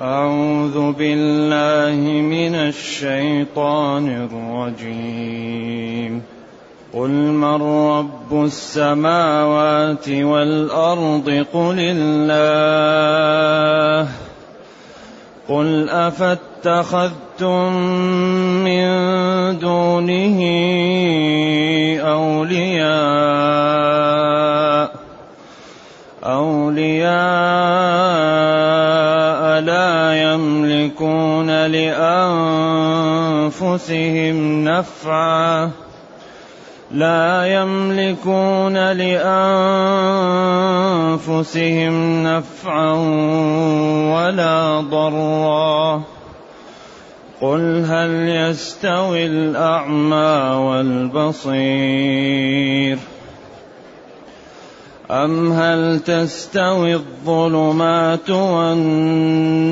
أعوذ بالله من الشيطان الرجيم. قل من رب السماوات والأرض قل الله. قل أفاتخذتم من دونه أولياء أولياء يملكون لأنفسهم نفعا لا يملكون لانفسهم نفعا ولا ضرا قل هل يستوي الاعمى والبصير أم هل تستوي الظلمات والنور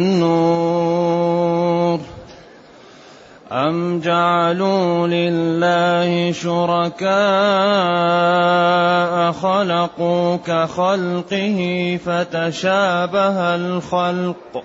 أم جعلوا لله شركاء خلقوا كخلقه فتشابه الخلق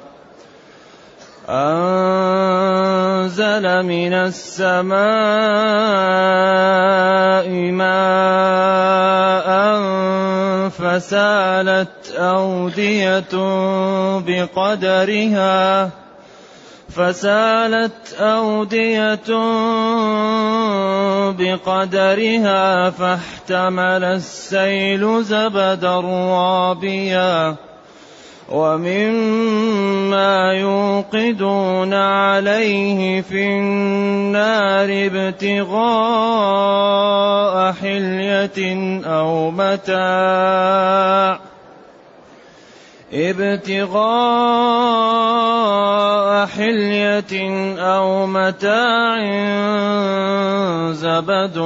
أنزل من السماء ماء فسالت أودية بقدرها. فسالت أودية بقدرها فاحتمل السيل زبدا رابيا. ومما يوقدون عليه في النار ابتغاء حلية أو متاع ابتغاء حلية أو متاع زبد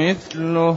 مثله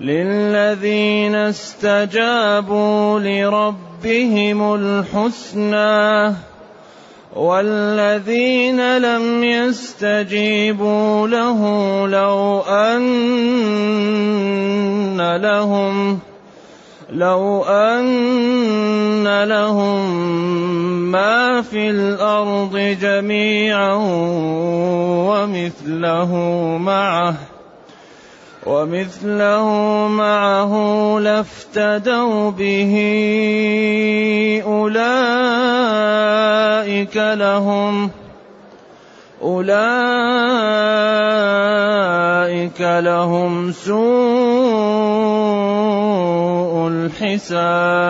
للذين استجابوا لربهم الحسنى والذين لم يستجيبوا له لو أن لهم لو أن لهم ما في الأرض جميعا ومثله معه ومثله معه لافتدوا به أولئك لهم أولئك لهم سوء الحساب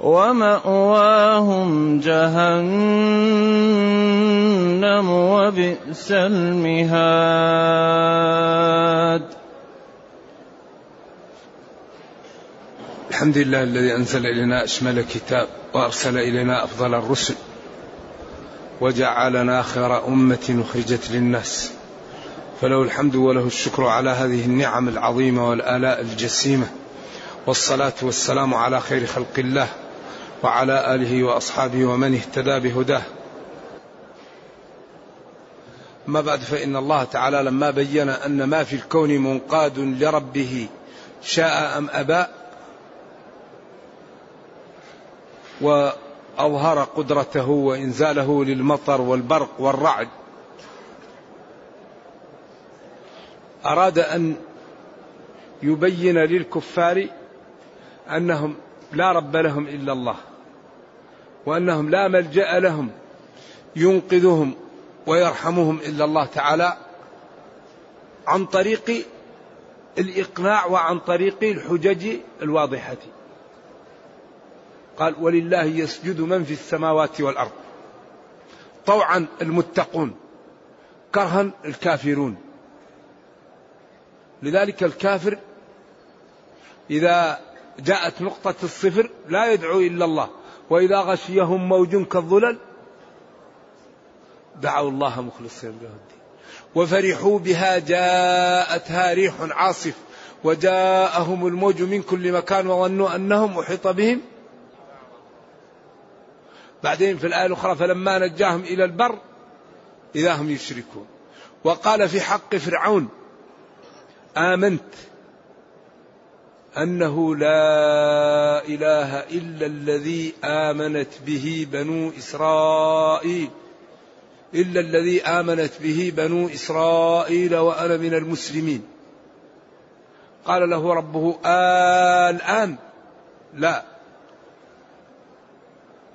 ومأواهم جهنم وبئس المهاد. الحمد لله الذي أنزل إلينا أشمل كتاب وأرسل إلينا أفضل الرسل وجعلنا خير أمة أخرجت للناس. فله الحمد وله الشكر على هذه النعم العظيمة والآلاء الجسيمة. والصلاة والسلام على خير خلق الله. وعلى آله وأصحابه ومن اهتدى بهداه. اما بعد فإن الله تعالى لما بين أن ما في الكون منقاد لربه شاء أم أبى وأظهر قدرته وإنزاله للمطر والبرق والرعد. أراد أن يبين للكفار أنهم لا رب لهم إلا الله وأنهم لا ملجأ لهم ينقذهم ويرحمهم إلا الله تعالى عن طريق الإقناع وعن طريق الحجج الواضحة. قال ولله يسجد من في السماوات والأرض طوعا المتقون كرها الكافرون. لذلك الكافر إذا جاءت نقطة الصفر لا يدعو إلا الله. وإذا غشيهم موج كالظلل دعوا الله مخلصين له الدين. وفرحوا بها جاءتها ريح عاصف وجاءهم الموج من كل مكان وظنوا أنهم أحيط بهم. بعدين في الآية الأخرى فلما نجاهم إلى البر إذا هم يشركون. وقال في حق فرعون آمنت أنه لا إله إلا الذي آمنت به بنو إسرائيل إلا الذي آمنت به بنو إسرائيل وأنا من المسلمين. قال له ربه الآن؟ لا.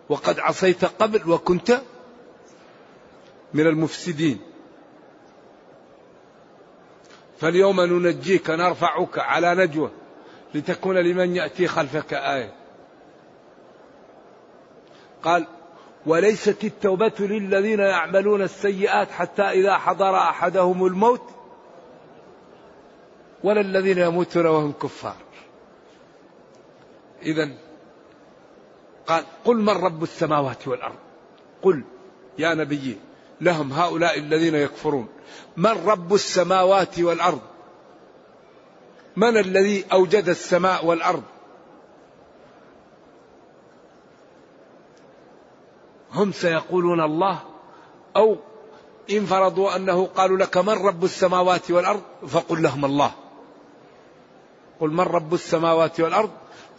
وقد عصيت قبل وكنت من المفسدين. فاليوم ننجيك نرفعك على نجوى. لتكون لمن يأتي خلفك آية. قال وليست التوبة للذين يعملون السيئات حتى إذا حضر أحدهم الموت ولا الذين يموتون وهم كفار. إذا قال قل من رب السماوات والأرض؟ قل يا نبي لهم هؤلاء الذين يكفرون. من رب السماوات والأرض؟ من الذي أوجد السماء والأرض؟ هم سيقولون الله أو إن فرضوا أنه قالوا لك من رب السماوات والأرض فقل لهم الله. قل من رب السماوات والأرض؟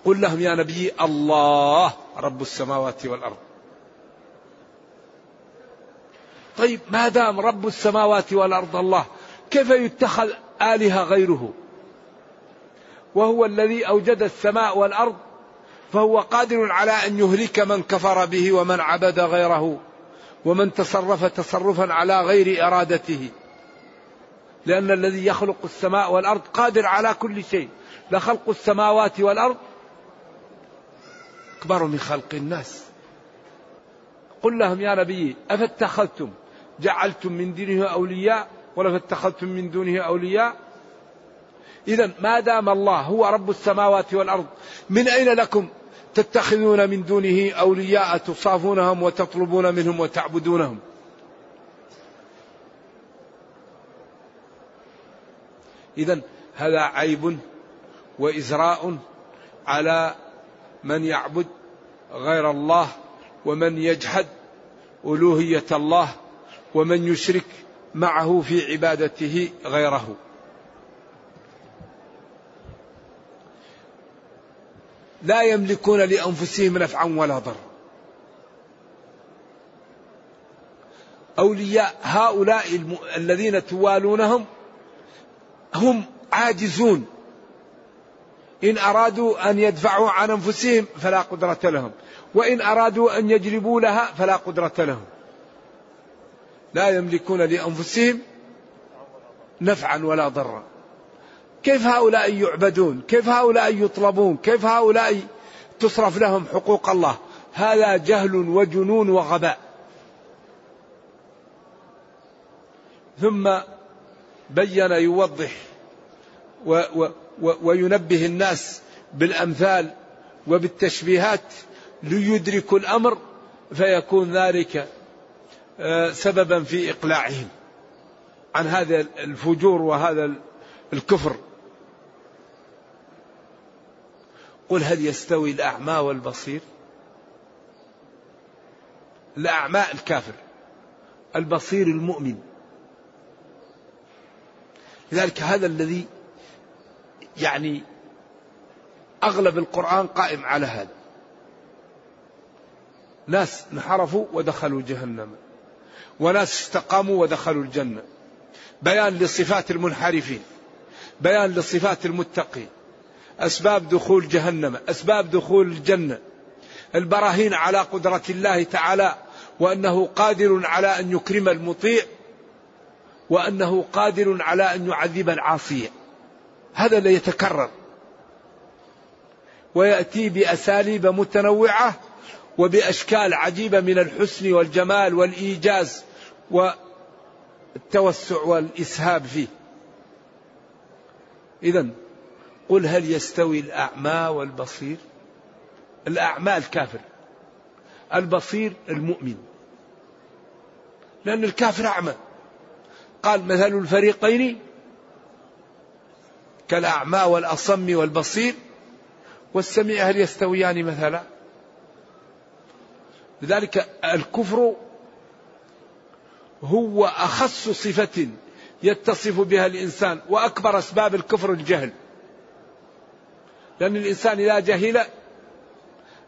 قل لهم يا نبي الله رب السماوات والأرض. طيب ما دام رب السماوات والأرض الله كيف يتخذ آلهة غيره؟ وهو الذي أوجد السماء والأرض فهو قادر على أن يهلك من كفر به ومن عبد غيره ومن تصرف تصرفا على غير إرادته. لأن الذي يخلق السماء والأرض قادر على كل شيء. لخلق السماوات والأرض أكبر من خلق الناس. قل لهم يا نبي أفاتخذتم؟ جعلتم من دينه أولياء ولا فاتخذتم من دونه أولياء؟ إذا ما دام الله هو رب السماوات والأرض من أين لكم تتخذون من دونه أولياء تصافونهم وتطلبون منهم وتعبدونهم؟ إذا هذا عيب وإزراء على من يعبد غير الله ومن يجحد ألوهية الله ومن يشرك معه في عبادته غيره. لا يملكون لأنفسهم نفعا ولا ضرا. أولياء هؤلاء الم... الذين توالونهم هم عاجزون. إن أرادوا أن يدفعوا عن أنفسهم فلا قدرة لهم. وإن أرادوا أن يجلبوا لها فلا قدرة لهم. لا يملكون لأنفسهم نفعا ولا ضرا. كيف هؤلاء يعبدون؟ كيف هؤلاء يطلبون؟ كيف هؤلاء تصرف لهم حقوق الله؟ هذا جهل وجنون وغباء. ثم بين يوضح و و و وينبه الناس بالأمثال وبالتشبيهات ليدركوا الأمر فيكون ذلك آه، سببا في إقلاعهم عن هذا الفجور وهذا الكفر. قل هل يستوي الأعمى والبصير؟ الأعمى الكافر البصير المؤمن. لذلك هذا الذي يعني أغلب القرآن قائم على هذا. ناس انحرفوا ودخلوا جهنم وناس استقاموا ودخلوا الجنة. بيان لصفات المنحرفين بيان لصفات المتقين. أسباب دخول جهنم أسباب دخول الجنة. البراهين على قدرة الله تعالى وأنه قادر على أن يكرم المطيع وأنه قادر على أن يعذب العاصي. هذا لا يتكرر. ويأتي بأساليب متنوعة وبأشكال عجيبة من الحسن والجمال والإيجاز والتوسع والإسهاب فيه. إذا قل هل يستوي الأعمى والبصير؟ الأعمى الكافر البصير المؤمن. لأن الكافر أعمى. قال مثل الفريقين كالأعمى والأصم والبصير. والسميع هل يستويان مثلا؟ لذلك الكفر هو أخص صفة يتصف بها الإنسان وأكبر أسباب الكفر الجهل. لأن الإنسان إذا جهل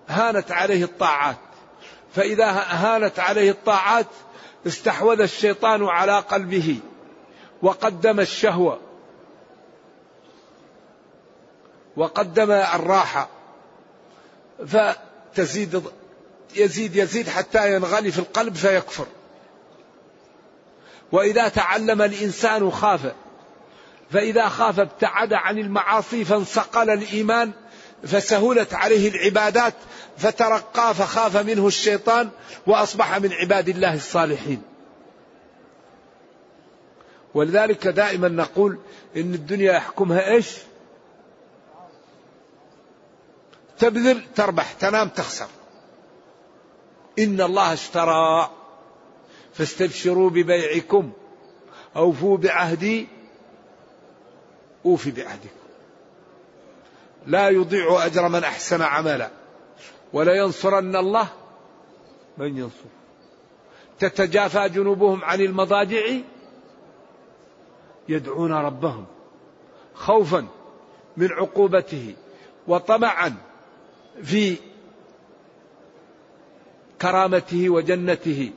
هانت عليه الطاعات. فإذا هانت عليه الطاعات استحوذ الشيطان على قلبه وقدم الشهوة. وقدم الراحة. فتزيد يزيد يزيد حتى ينغلي في القلب فيكفر. وإذا تعلم الإنسان خاف فإذا خاف ابتعد عن المعاصي فانصقل الإيمان فسهلت عليه العبادات فترقى فخاف منه الشيطان وأصبح من عباد الله الصالحين. ولذلك دائما نقول إن الدنيا يحكمها إيش؟ تبذل تربح تنام تخسر. إن الله اشترى فاستبشروا ببيعكم أوفوا بعهدي أوفي بعهدكم. لا يضيع أجر من أحسن عملا. ولا ينصرن الله من ينصر. تتجافى جنوبهم عن المضاجع؟ يدعون ربهم خوفا من عقوبته وطمعا في كرامته وجنته.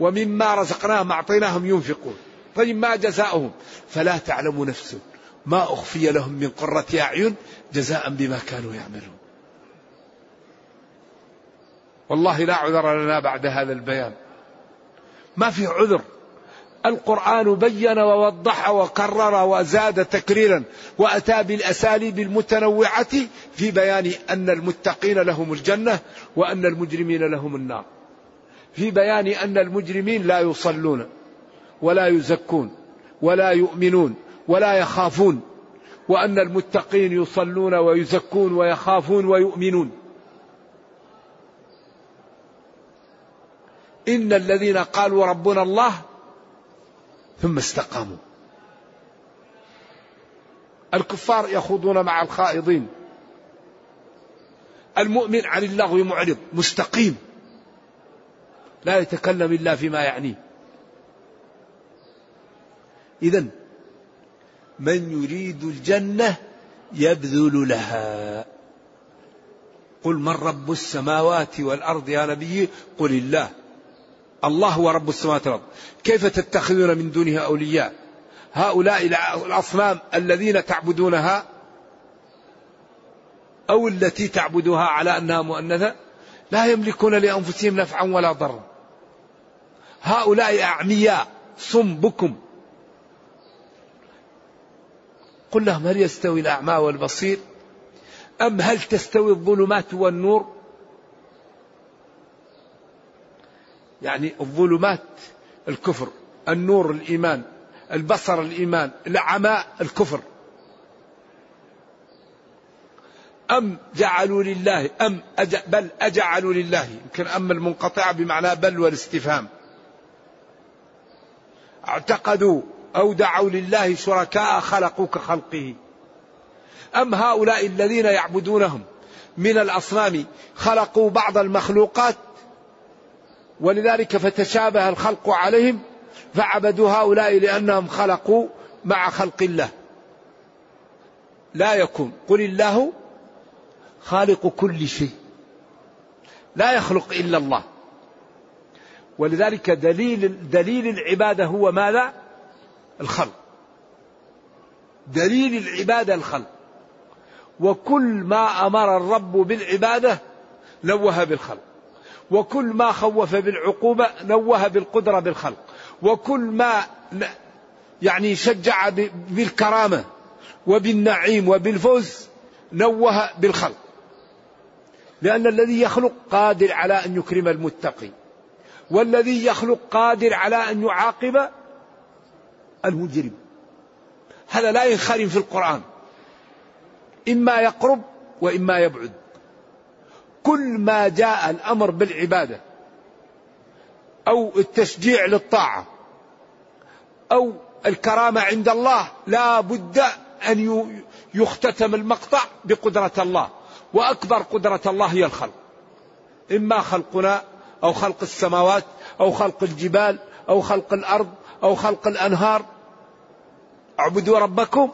ومما رزقناهم أعطيناهم ينفقون. طيب ما جزاؤهم؟ فلا تعلم نفس ما أخفي لهم من قرة أعين جزاء بما كانوا يعملون. والله لا عذر لنا بعد هذا البيان. ما في عذر. القرآن بين ووضح وكرر وزاد تكريرا وأتى بالأساليب المتنوعة في بيان أن المتقين لهم الجنة وأن المجرمين لهم النار. في بيان أن المجرمين لا يصلون ولا يزكون ولا يؤمنون ولا يخافون وأن المتقين يصلون ويزكون ويخافون ويؤمنون. إن الذين قالوا ربنا الله ثم استقاموا. الكفار يخوضون مع الخائضين. المؤمن عن اللغو معرض مستقيم. لا يتكلم إلا فيما يعنيه. اذا من يريد الجنة يبذل لها. قل من رب السماوات والأرض يا نبي؟ قل الله. الله هو رب السماوات والأرض. كيف تتخذون من دونه أولياء؟ هؤلاء الأصنام الذين تعبدونها أو التي تعبدها على أنها مؤنثة؟ لا يملكون لأنفسهم نفعا ولا ضرا. هؤلاء أعمياء صم بكم قل لهم هل يستوي الأعمى والبصير؟ أم هل تستوي الظلمات والنور؟ يعني الظلمات الكفر النور الإيمان البصر الإيمان العماء الكفر. أم جعلوا لله أم أج بل أجعلوا لله. يمكن أم المنقطعة بمعنى بل والاستفهام. اعتقدوا أو دعوا لله شركاء خلقوا كخلقه. أم هؤلاء الذين يعبدونهم من الأصنام خلقوا بعض المخلوقات ولذلك فتشابه الخلق عليهم فعبدوا هؤلاء لأنهم خلقوا مع خلق الله. لا يكون. قل الله خالق كل شيء. لا يخلق إلا الله. ولذلك دليل دليل العبادة هو ماذا؟ الخلق. دليل العبادة الخلق. وكل ما أمر الرب بالعبادة لوها بالخلق. وكل ما خوف بالعقوبة نوه بالقدرة بالخلق. وكل ما يعني شجع بالكرامة وبالنعيم وبالفوز نوه بالخلق. لأن الذي يخلق قادر على أن يكرم المتقي والذي يخلق قادر على أن يعاقب المجرم. هذا لا ينخرم في القرآن. إما يقرب وإما يبعد. كل ما جاء الأمر بالعبادة أو التشجيع للطاعة أو الكرامة عند الله لا بد أن يختتم المقطع بقدرة الله. وأكبر قدرة الله هي الخلق. إما خلقنا أو خلق السماوات أو خلق الجبال أو خلق الأرض أو خلق الأنهار. اعبدوا ربكم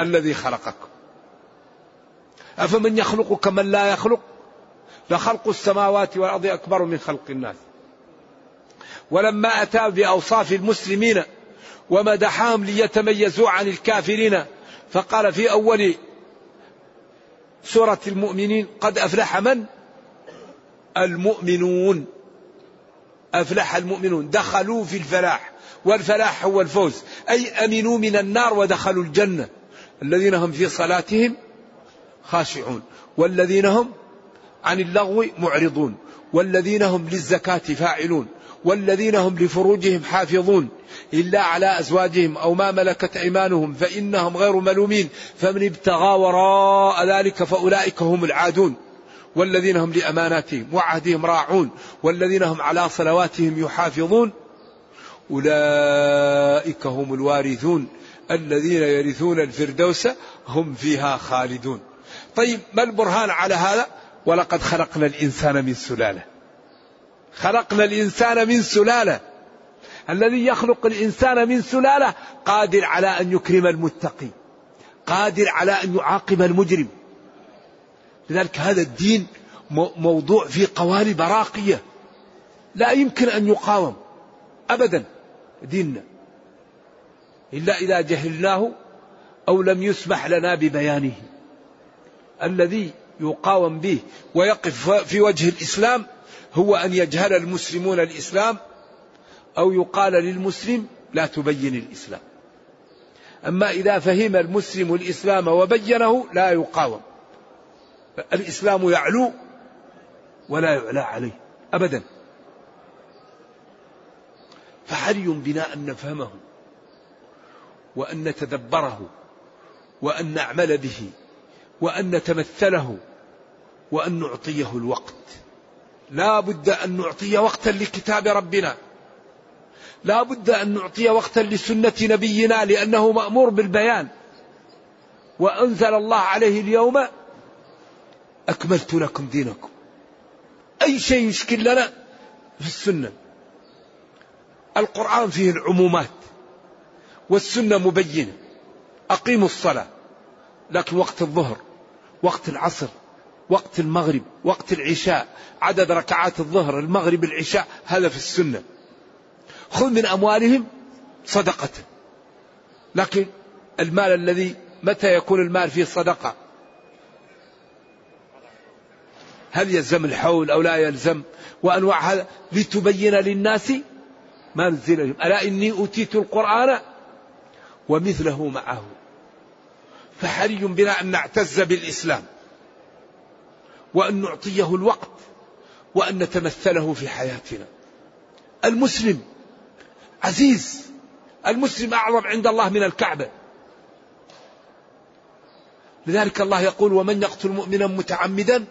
الذي خلقكم. أفمن يخلق كمن لا يخلق؟ لخلق السماوات والأرض أكبر من خلق الناس. ولما أتى بأوصاف المسلمين ومدحهم ليتميزوا عن الكافرين فقال في أول سورة المؤمنين قد أفلح من؟ المؤمنون. أفلح المؤمنون. دخلوا في الفلاح. والفلاح هو الفوز. أي أمنوا من النار ودخلوا الجنة. الذين هم في صلاتهم خاشعون. والذين هم عن اللغو معرضون. والذين هم للزكاة فاعلون. والذين هم لفروجهم حافظون. إلا على أزواجهم أو ما ملكت أيمانهم فإنهم غير ملومين. فمن ابتغى وراء ذلك فأولئك هم العادون. والذين هم لأماناتهم وعهدهم راعون. والذين هم على صلواتهم يحافظون. أولئك هم الوارثون. الذين يرثون الفردوس هم فيها خالدون. طيب ما البرهان على هذا؟ ولقد خلقنا الإنسان من سلالة. خلقنا الإنسان من سلالة. الذي يخلق الإنسان من سلالة قادر على أن يكرم المتقي قادر على أن يعاقب المجرم. لذلك هذا الدين موضوع في قوالب راقية. لا يمكن أن يقاوم أبدا. ديننا إلا إذا جهلناه أو لم يسمح لنا ببيانه. الذي يقاوم به ويقف في وجه الإسلام هو أن يجهل المسلمون الإسلام أو يقال للمسلم لا تبين الإسلام. أما إذا فهم المسلم الإسلام وبينه لا يقاوم. الإسلام يعلو ولا يعلى عليه. أبدا. فحري بنا أن نفهمه وأن نتدبره وأن نعمل به وأن نتمثله وأن نعطيه الوقت؟ لا بد أن نعطي وقتا لكتاب ربنا. لا بد أن نعطي وقتا لسنة نبينا لأنه مأمور بالبيان. وأنزل الله عليه اليوم أكملت لكم دينكم. أي شيء يشكل لنا في السنة. القرآن فيه العمومات والسنة مبينة. أقيموا الصلاة لكن وقت الظهر وقت العصر وقت المغرب وقت العشاء عدد ركعات الظهر المغرب العشاء هذا في السنة. خذ من أموالهم صدقة. لكن المال الذي متى يكون المال فيه صدقة؟ هل يلزم الحول أو لا يلزم؟ وأنواع هذا لتبين للناس ما نزل لهم ألا إني أوتيت القرآن ومثله معه. فحري بنا أن نعتز بالإسلام وأن نعطيه الوقت وأن نتمثله في حياتنا. المسلم عزيز المسلم أعظم عند الله من الكعبة. لذلك الله يقول ومن يقتل مؤمنا متعمدا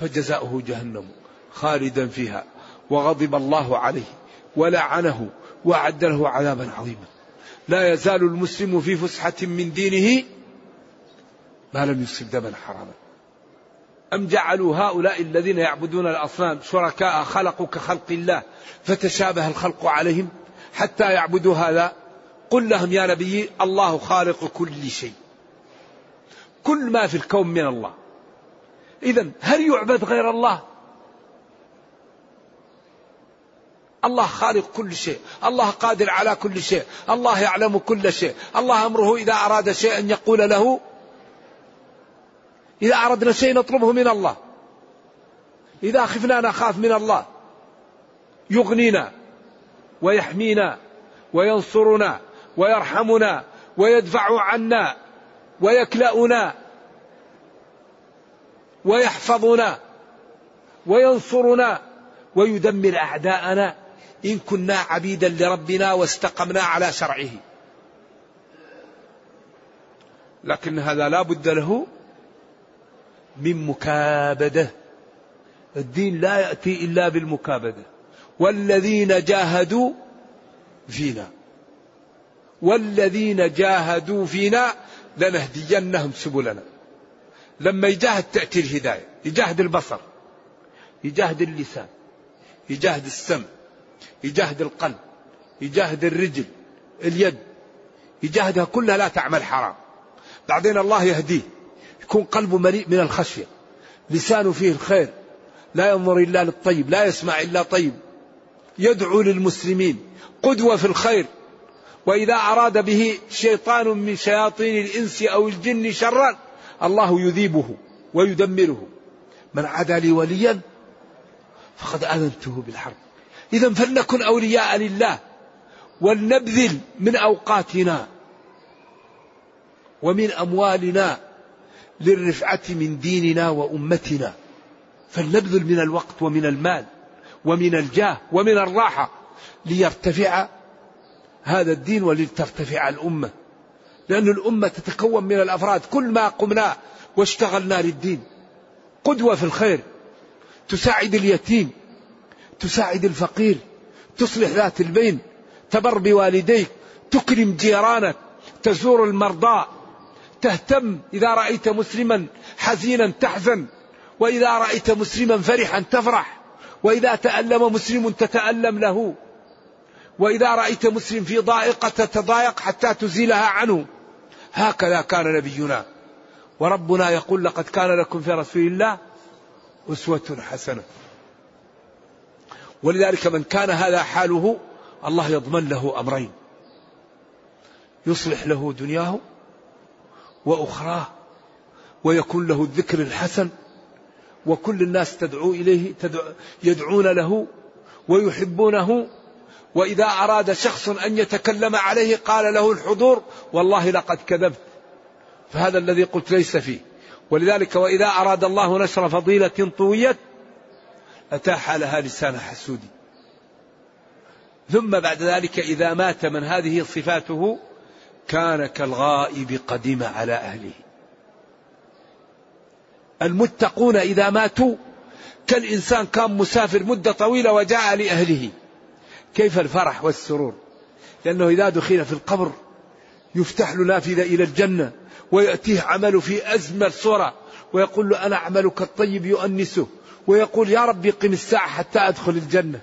فجزاؤه جهنم خالدا فيها وغضب الله عليه. ولعنه وأعد له عذابا عظيما. لا يزال المسلم في فسحة من دينه ما لم يصب دما حراما. أم جعلوا هؤلاء الذين يعبدون الأصنام شركاء خلقوا كخلق الله فتشابه الخلق عليهم حتى يعبدوا هذا؟ قل لهم يا نبي الله خالق كل شيء. كل ما في الكون من الله. إذا هل يعبد غير الله؟ الله خالق كل شيء الله قادر على كل شيء الله يعلم كل شيء الله أمره إذا أراد شيئا يقول له إذا أردنا شيء نطلبه من الله إذا خفنا نخاف من الله يغنينا ويحمينا وينصرنا ويرحمنا ويدفع عنا ويكلأنا ويحفظنا وينصرنا ويدمر أعداءنا. إن كنا عبيدا لربنا واستقمنا على شرعه. لكن هذا لا بد له من مكابدة. الدين لا يأتي إلا بالمكابدة. والذين جاهدوا فينا. والذين جاهدوا فينا لنهدينهم سبلنا. لما يجاهد تأتي الهداية. يجاهد البصر. يجاهد اللسان. يجاهد السمع. يجاهد القلب يجاهد الرجل اليد يجاهدها كلها لا تعمل حرام. بعدين الله يهديه يكون قلبه مليء من الخشية. لسانه فيه الخير. لا ينظر إلا للطيب لا يسمع إلا طيب. يدعو للمسلمين قدوة في الخير. وإذا أراد به شيطان من شياطين الإنس أو الجن شرا الله يذيبه ويدمره. من عادى لي وليا فقد آذنته بالحرب. إذا فلنكن أولياء لله ولنبذل من أوقاتنا ومن أموالنا للرفعة من ديننا وأمتنا. فلنبذل من الوقت ومن المال ومن الجاه ومن الراحة ليرتفع هذا الدين ولترتفع الأمة. لأن الأمة تتكون من الأفراد. كل ما قمنا واشتغلنا للدين. قدوة في الخير. تساعد اليتيم. تساعد الفقير تصلح ذات البين تبر بوالديك تكرم جيرانك تزور المرضى تهتم إذا رأيت مسلما حزينا تحزن وإذا رأيت مسلما فرحا تفرح وإذا تألم مسلم تتألم له وإذا رأيت مسلم في ضائقة تتضايق حتى تزيلها عنه. هكذا كان نبينا. وربنا يقول لقد كان لكم في رسول الله أسوة حسنة. ولذلك من كان هذا حاله الله يضمن له أمرين. يصلح له دنياه وأخراه ويكون له الذكر الحسن وكل الناس تدعو إليه تدعو يدعون له ويحبونه. وإذا أراد شخص أن يتكلم عليه قال له الحضور والله لقد كذبت. فهذا الذي قلت ليس فيه. ولذلك وإذا أراد الله نشر فضيلة طويت أتاح لها لسان حسود ثم بعد ذلك إذا مات من هذه صفاته كان كالغائب قدم على أهله. المتقون إذا ماتوا كالإنسان كان مسافر مدة طويلة وجاء لأهله. كيف الفرح والسرور؟ لأنه إذا دخل في القبر يفتح له نافذة إلى الجنة ويأتيه عمله في أزمة صورة ويقول له أنا عملك الطيب يؤنسه. ويقول يا ربي قم الساعة حتى أدخل الجنة.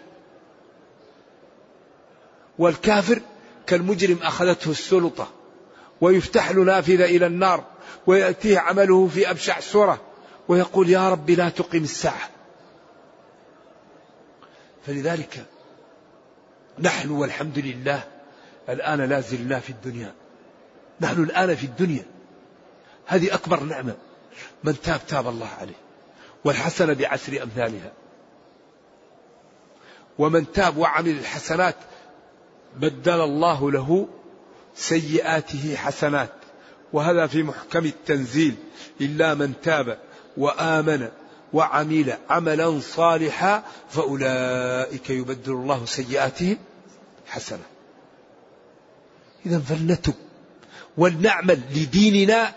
والكافر كالمجرم أخذته السلطة ويفتح له نافذة إلى النار ويأتيه عمله في أبشع صورة ويقول يا رب لا تقم الساعة. فلذلك نحن والحمد لله الآن لا زلنا في الدنيا. نحن الآن في الدنيا. هذه أكبر نعمة. من تاب تاب الله عليه. والحسنة بعشر أمثالها ومن تاب وعمل الحسنات بدل الله له سيئاته حسنات. وهذا في محكم التنزيل. إلا من تاب وآمن وعمل عملا صالحا فأولئك يبدل الله سيئاتهم حسنة. إذا فلنتب ولنعمل لديننا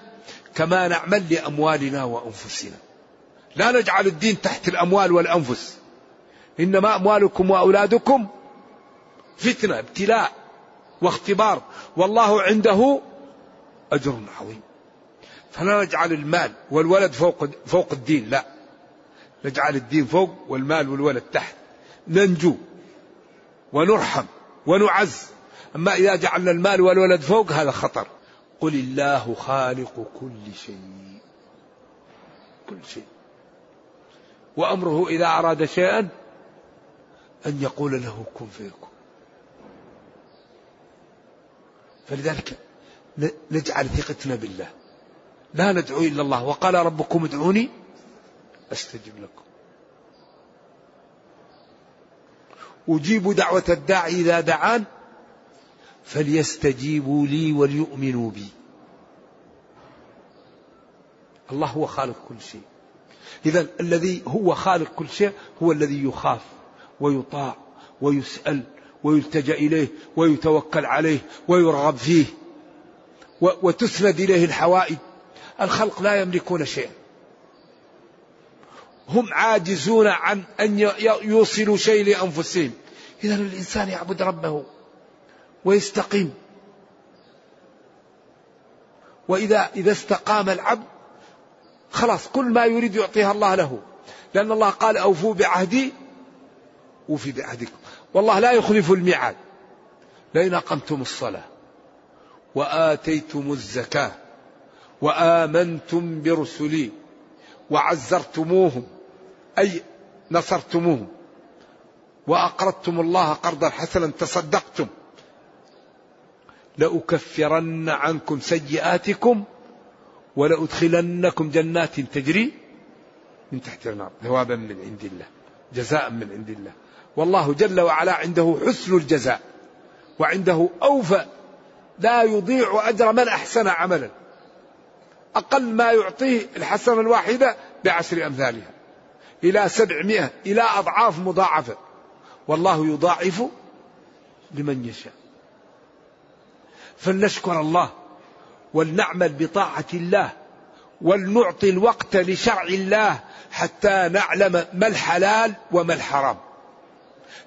كما نعمل لأموالنا وأنفسنا. لا نجعل الدين تحت الأموال والأنفس. إنما أموالكم وأولادكم فتنة ابتلاء واختبار. والله عنده أجر عظيم. فلا نجعل المال والولد فوق فوق الدين لا. نجعل الدين فوق والمال والولد تحت. ننجو ونرحم ونعز. أما إذا جعلنا المال والولد فوق هذا خطر. قل الله خالق كل شيء. كل شيء. وأمره إذا أراد شيئا أن يقول له كن فيكون فلذلك نجعل ثقتنا بالله. لا ندعو إلا الله. وقال ربكم ادعوني أستجب لكم. أجيب دعوة الداعي إذا دعان فليستجيبوا لي وليؤمنوا بي. الله هو خالق كل شيء. إذا الذي هو خالق كل شيء هو الذي يخاف ويطاع ويسأل ويلتجأ إليه ويتوكل عليه ويرغب فيه وتسند إليه الحوائج. الخلق لا يملكون شيئا. هم عاجزون عن أن يوصلوا شيء لأنفسهم. إذا الإنسان يعبد ربه ويستقيم. وإذا إذا استقام العبد خلاص كل ما يريد يعطيها الله له. لأن الله قال أوفوا بعهدي أوفي بعهدكم. والله لا يخلف الميعاد. لئن أقمتم الصلاة وآتيتم الزكاة وآمنتم برسلي وعزرتموهم أي نصرتموهم وأقرضتم الله قرضا حسنا تصدقتم لأكفرن عنكم سيئاتكم ولأدخلنكم جنات تجري من تحت النار. ثوابا من عند الله جزاء من عند الله. والله جل وعلا عنده حسن الجزاء وعنده أوفى لا يضيع أجر من أحسن عملا. أقل ما يعطيه الحسنة الواحدة بعشر أمثالها إلى سبعمائة إلى أضعاف مضاعفة. والله يضاعف لمن يشاء. فلنشكر الله ولنعمل بطاعة الله ولنعطي الوقت لشرع الله حتى نعلم ما الحلال وما الحرام.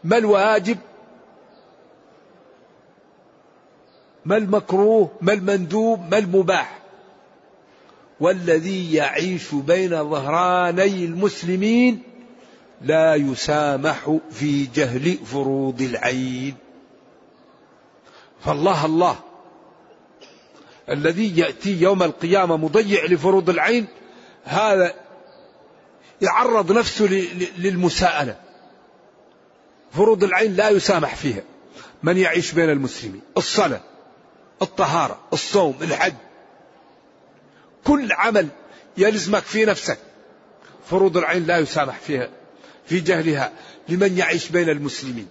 ما الواجب؟ ما المكروه؟ ما المندوب؟ ما المباح؟ والذي يعيش بين ظهراني المسلمين لا يسامح في جهل فروض العين. فالله الله الذي يأتي يوم القيامة مضيع لفروض العين هذا يعرض نفسه للمساءلة. فروض العين لا يسامح فيها. من يعيش بين المسلمين؟ الصلاة الطهارة الصوم الحج. كل عمل يلزمك في نفسك. فروض العين لا يسامح فيها في جهلها لمن يعيش بين المسلمين.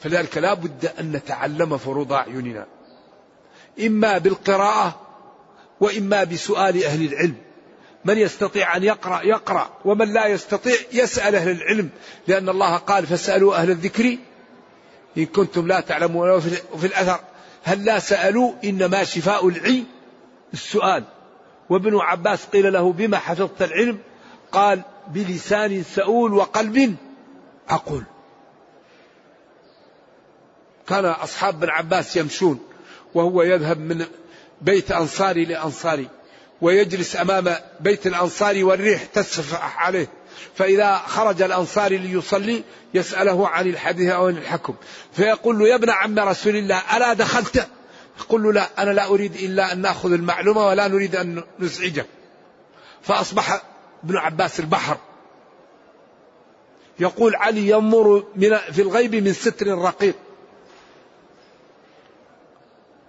فلذلك لا بد أن نتعلم فروض أعيننا. إما بالقراءة وإما بسؤال أهل العلم. من يستطيع أن يقرأ يقرأ ومن لا يستطيع يسأل أهل العلم لأن الله قال فاسألوا أهل الذكر إن كنتم لا تعلمون وفي الأثر. هل لا سألوا؟ إنما شفاء العي السؤال. وابن عباس قيل له بما حفظت العلم؟ قال بلسان سؤول وقلب أقول. كان أصحاب بن عباس يمشون. وهو يذهب من بيت أنصاري لأنصاري ويجلس أمام بيت الأنصاري والريح تسفح عليه فإذا خرج الأنصاري ليصلي يسأله عن الحديث أو عن الحكم. فيقول له يا ابن عم رسول الله ألا دخلت؟ يقول له لا أنا لا أريد إلا أن نأخذ المعلومة ولا نريد أن نزعجك. فأصبح ابن عباس البحر. يقول علي ينظر من في الغيب من ستر رقيق.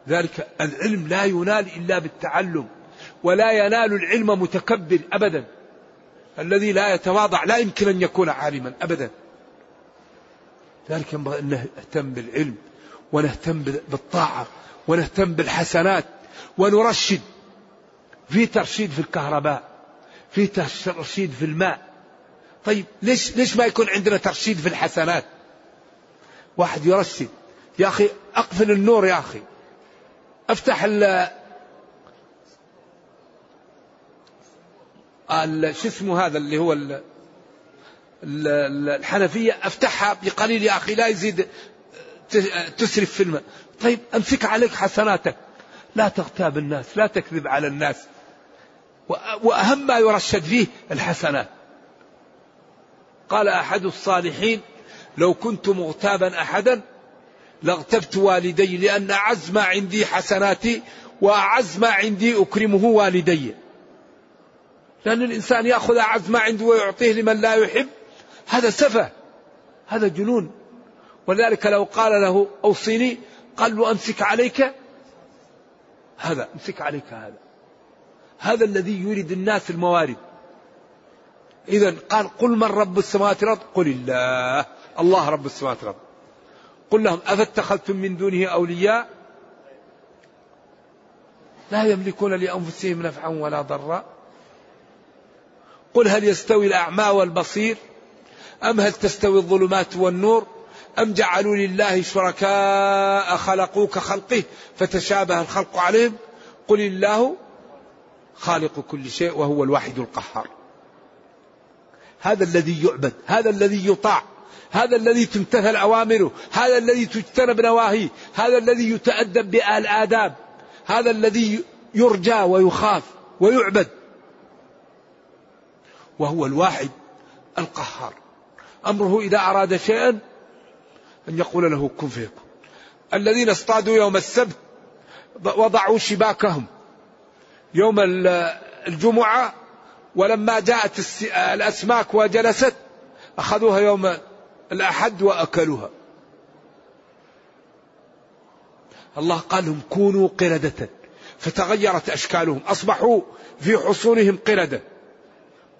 ذلك العلم لا ينال إلا بالتعلم ولا ينال العلم متكبر أبدا. الذي لا يتواضع لا يمكن أن يكون عالما أبدا. ذلك ينبغي أن نهتم بالعلم ونهتم بالطاعة ونهتم بالحسنات ونرشد في ترشيد في الكهرباء في ترشيد في الماء. طيب ليش ليش ما يكون عندنا ترشيد في الحسنات؟ واحد يرشد يا أخي أقفل النور يا أخي. أفتح ال شو اسمه هذا اللي هو ال الحنفية؟ أفتحها بقليل يا أخي لا يزيد تسرف في الماء طيب أمسك عليك حسناتك. لا تغتاب الناس لا تكذب على الناس. وأهم ما يرشد فيه الحسنات. قال أحد الصالحين لو كنت مغتابا أحدا لاغتبت والدي لأن أعز ما عندي حسناتي وأعز ما عندي أكرمه والدي. لأن الإنسان يأخذ أعز ما عنده ويعطيه لمن لا يحب. هذا سفه. هذا جنون. ولذلك لو قال له أوصيني قال له أمسك عليك. هذا أمسك عليك هذا. هذا الذي يريد الناس الموارد. إذا قال قل من رب السماوات والأرض؟ قل الله. الله رب السماوات والأرض. قل لهم أفاتخذتم من دونه أولياء؟ لا يملكون لأنفسهم نفعا ولا ضرا. قل هل يستوي الأعمى والبصير؟ أم هل تستوي الظلمات والنور؟ أم جعلوا لله شركاء خلقوا كخلقه فتشابه الخلق عليهم؟ قل الله خالق كل شيء وهو الواحد القهار. هذا الذي يعبد هذا الذي يطاع. هذا الذي تمتثل أوامره هذا الذي تجتنب نواهيه هذا الذي يتأدب بالآداب هذا الذي يرجى ويخاف ويعبد. وهو الواحد القهار. أمره إذا أراد شيئا أن يقول له كن فيكون. الذين اصطادوا يوم السبت وضعوا شباكهم يوم الجمعة ولما جاءت الأسماك وجلست أخذوها يوم الأحد وأكلوها الله قال لهم كونوا قردة. فتغيرت أشكالهم. أصبحوا في حصونهم قردة.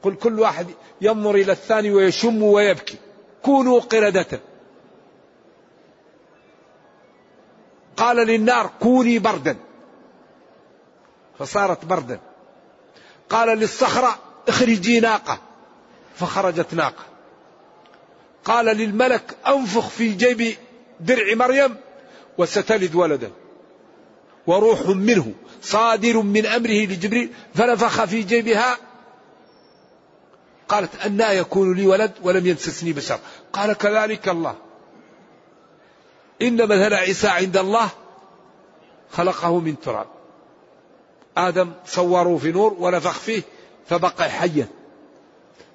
قل كل واحد ينظر إلى الثاني ويشم ويبكي. كونوا قردة. قال للنار كوني بردا. فصارت بردا. قال للصخرة اخرجي ناقة. فخرجت ناقة. قال للملك أنفخ في جيب درع مريم وستلد ولدا. وروح منه صادر من أمره لجبريل فنفخ في جيبها. قالت أنا يكون لي ولد ولم يمسسني بشر. قال كذلك الله. إن مثل عيسى عند الله خلقه من تراب. آدم صوروا في نور ونفخ فيه فبقى حيا.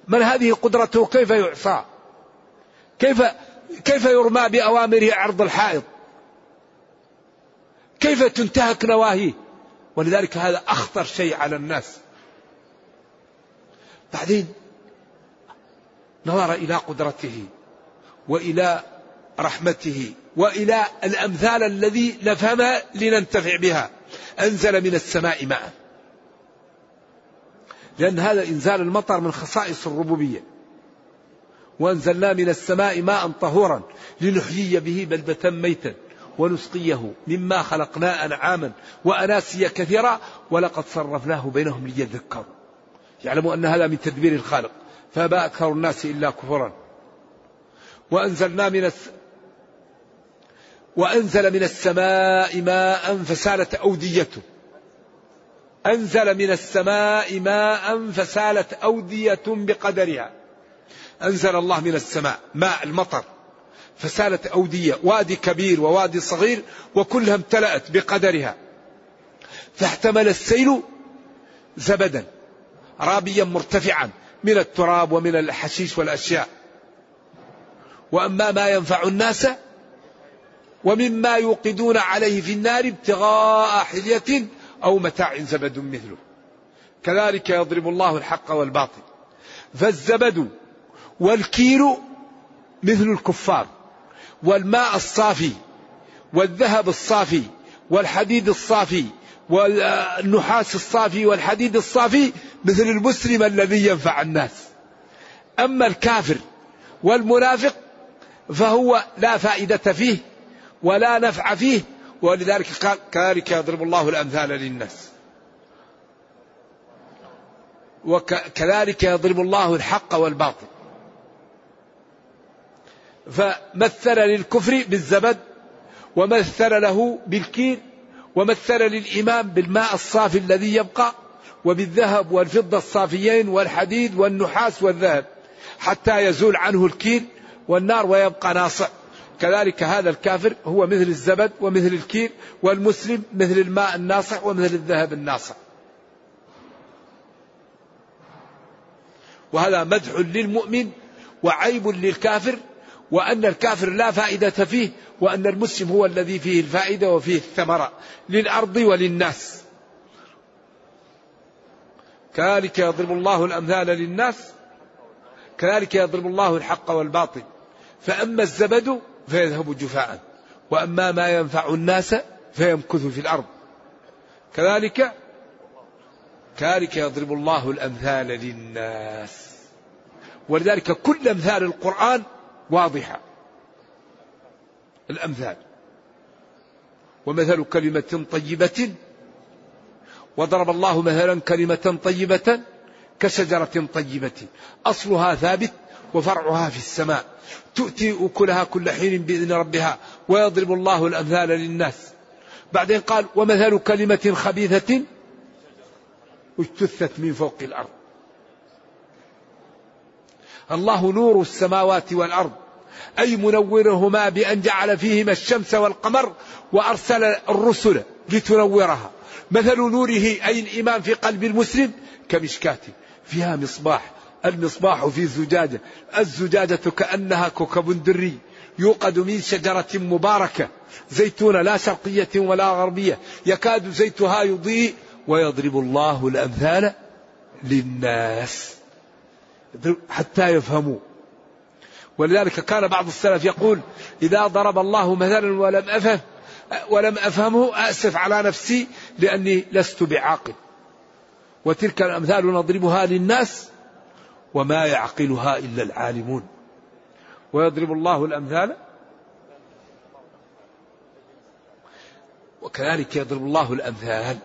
من هذه قدرته؟ كيف يعصى كيف كيف يرمى بأوامره عرض الحائط؟ كيف تنتهك نواهيه؟ ولذلك هذا أخطر شيء على الناس. بعدين نظر إلى قدرته وإلى رحمته وإلى الأمثال الذي نفهمها لننتفع بها. أنزل من السماء ماء. لأن هذا إنزال المطر من خصائص الربوبية. وأنزلنا من السماء ماء طهورا لنحيي به بلدة ميتا ونسقيه مما خلقنا أنعاما وأناسيا كثيرا ولقد صرفناه بينهم ليذكروا. يعلموا أن هذا من تدبير الخالق. فأبى أكثر الناس إلا كفرا. وأنزلنا من الس... وأنزل من السماء ماء فسالت أوديته أنزل من السماء ماء فسالت أودية بقدرها. أنزل الله من السماء ماء المطر فسالت أودية وادي كبير ووادي صغير وكلها امتلأت بقدرها. فاحتمل السيل زبدا رابيا مرتفعا من التراب ومن الحشيش والأشياء. وأما ما ينفع الناس ومما يوقدون عليه في النار ابتغاء حلية أو متاع زبد مثله. كذلك يضرب الله الحق والباطل. فالزبد والكيل مثل الكفار والماء الصافي والذهب الصافي والحديد الصافي والنحاس الصافي والحديد الصافي مثل المسلم الذي ينفع الناس. أما الكافر والمنافق فهو لا فائدة فيه ولا نفع فيه ولذلك قال كذلك يضرب الله الأمثال للناس وكذلك يضرب الله الحق والباطل. فمثل للكفر بالزبد ومثل له بالكير ومثل للإمام بالماء الصافي الذي يبقى وبالذهب والفضة الصافيين والحديد والنحاس والذهب حتى يزول عنه الكيل والنار ويبقى ناصع. كذلك هذا الكافر هو مثل الزبد ومثل الكيل والمسلم مثل الماء الناصع ومثل الذهب الناصع. وهذا مدح للمؤمن وعيب للكافر وأن الكافر لا فائدة فيه وأن المسلم هو الذي فيه الفائدة وفيه الثمرة للأرض وللناس. كذلك يضرب الله الأمثال للناس كذلك يضرب الله الحق والباطل. فأما الزبد فيذهب جفاء وأما ما ينفع الناس فيمكث في الأرض. كذلك كذلك يضرب الله الأمثال للناس. ولذلك كل أمثال القرآن واضحة. الأمثال. ومثل كلمة طيبة وضرب الله مثلا كلمة طيبة كشجرة طيبة. أصلها ثابت وفرعها في السماء. تؤتي أكلها كل حين بإذن ربها ويضرب الله الأمثال للناس. بعدين قال ومثل كلمة خبيثة اجتثت من فوق الأرض. الله نور السماوات والأرض. أي منورهما بأن جعل فيهما الشمس والقمر وأرسل الرسل لتنورها. مثل نوره أي الإيمان في قلب المسلم كمشكاة. فيها مصباح. المصباح في زجاجة الزجاجة كأنها كوكب دري. يوقد من شجرة مباركة. زيتونة لا شرقية ولا غربية. يكاد زيتها يضيء ويضرب الله الأمثال للناس. حتى يفهموا. ولذلك كان بعض السلف يقول إذا ضرب الله مثلا ولم أفهم ولم أفهمه أسف على نفسي لأني لست بعاقل. وتلك الأمثال نضربها للناس وما يعقلها إلا العالمون. ويضرب الله الأمثال وكذلك يضرب الله الأمثال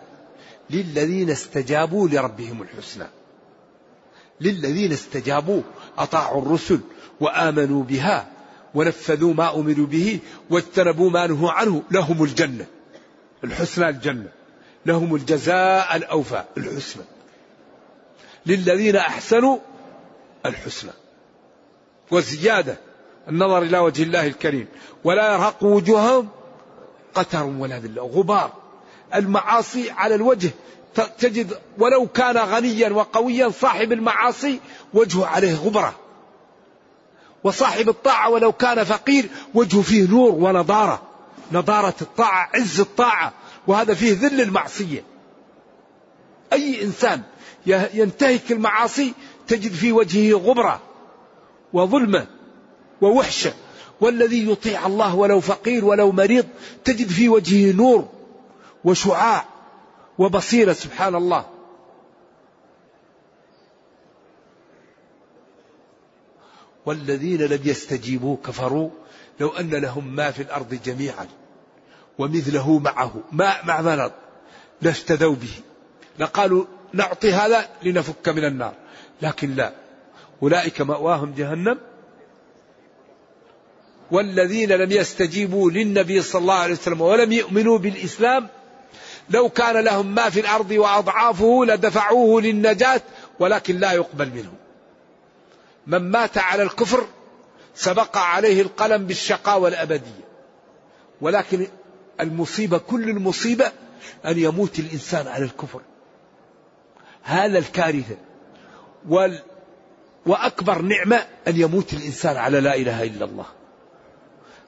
للذين استجابوا لربهم الحسنى. للذين استجابوا أطاعوا الرسل وآمنوا بها ونفذوا ما أمروا به واجتنبوا ما نهوا عنه لهم الجنة. الحسنى الجنة. لهم الجزاء الأوفى. الحسنى. للذين أحسنوا الحسنى. وزيادة النظر إلى وجه الله الكريم. ولا يرهق وجوههم قتر ولا ذلة. غبار. المعاصي على الوجه تجد ولو كان غنيا وقويا صاحب المعاصي وجهه عليه غبرة. وصاحب الطاعة ولو كان فقير وجهه فيه نور ونضارة. نضارة الطاعة عز الطاعة. وهذا فيه ذل المعصية. أي إنسان ينتهك المعاصي تجد في وجهه غبرة وظلمة ووحشة. والذي يطيع الله ولو فقير ولو مريض تجد في وجهه نور وشعاع. وبصيرة سبحان الله. والذين لم يستجيبوا كفروا لو أن لهم ما في الأرض جميعا ومثله معه ما مع مرض لافتدوا به. لقالوا نعطي هذا لنفك من النار. لكن لا. أولئك مأواهم جهنم. والذين لم يستجيبوا للنبي صلى الله عليه وسلم ولم يؤمنوا بالإسلام لو كان لهم ما في الأرض وأضعافه لدفعوه للنجاة ولكن لا يقبل منهم. من مات على الكفر سبق عليه القلم بالشقاوة الأبدية. ولكن المصيبة كل المصيبة أن يموت الإنسان على الكفر. هذا الكارثة. وال وأكبر نعمة أن يموت الإنسان على لا إله إلا الله.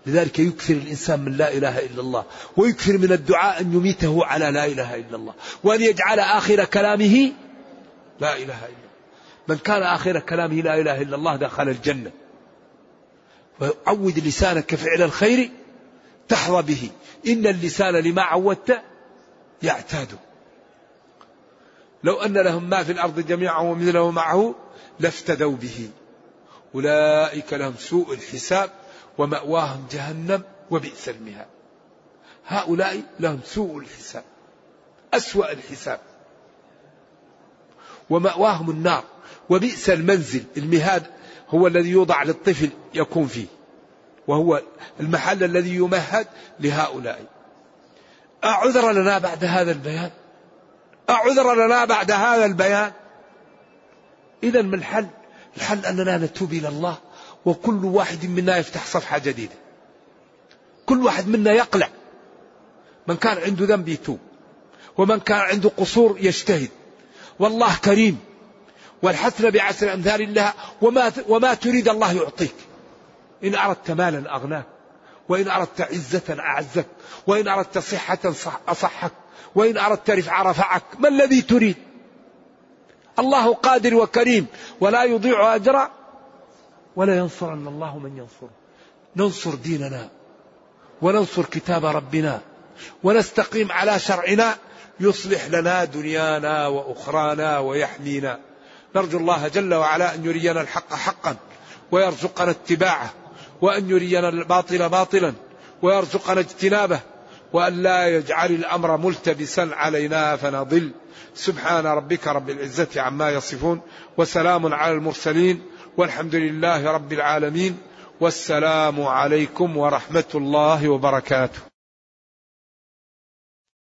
لذلك يكثر الإنسان من لا إله إلا الله ويكثر من الدعاء أن يميته على لا إله إلا الله وأن يجعل آخر كلامه لا إله إلا الله. من كان آخر كلامه لا إله إلا الله دخل الجنة. وعود لسانك فعل الخير تحظى به. إن اللسان لما عودت يعتاد. لو أن لهم ما في الأرض جميعا ومثله معه لافتدوا به. أولئك لهم سوء الحساب. ومأواهم جهنم وبئس المهاد. هؤلاء لهم سوء الحساب أسوأ الحساب. ومأواهم النار وبئس المنزل المهاد هو الذي يوضع للطفل يكون فيه وهو المحل الذي يمهد لهؤلاء. أعذر لنا بعد هذا البيان؟ أعذر لنا بعد هذا البيان؟ إذا ما الحل؟ الحل أننا نتوب إلى الله. وكل واحد منا يفتح صفحة جديدة. كل واحد منا يقلع. من كان عنده ذنب يتوب. ومن كان عنده قصور يجتهد. والله كريم. والحسنة بعشر أمثال الله. وما, وما تريد الله يعطيك. إن أردت مالا أغناك. وإن أردت عزة أعزك. وإن أردت صحة أصحك. وإن أردت رفع رفعك. ما الذي تريد؟ الله قادر وكريم. ولا يضيع أجر ولا ينصرن الله من ينصره. ننصر ديننا وننصر كتاب ربنا ونستقيم على شرعنا يصلح لنا دنيانا وأخرانا ويحمينا. نرجو الله جل وعلا أن يرينا الحق حقا ويرزقنا اتباعه وأن يرينا الباطل باطلا ويرزقنا اجتنابه وأن لا يجعل الأمر ملتبسا علينا فنضل. سبحان ربك رب العزة عما يصفون وسلام على المرسلين والحمد لله رب العالمين والسلام عليكم ورحمة الله وبركاته.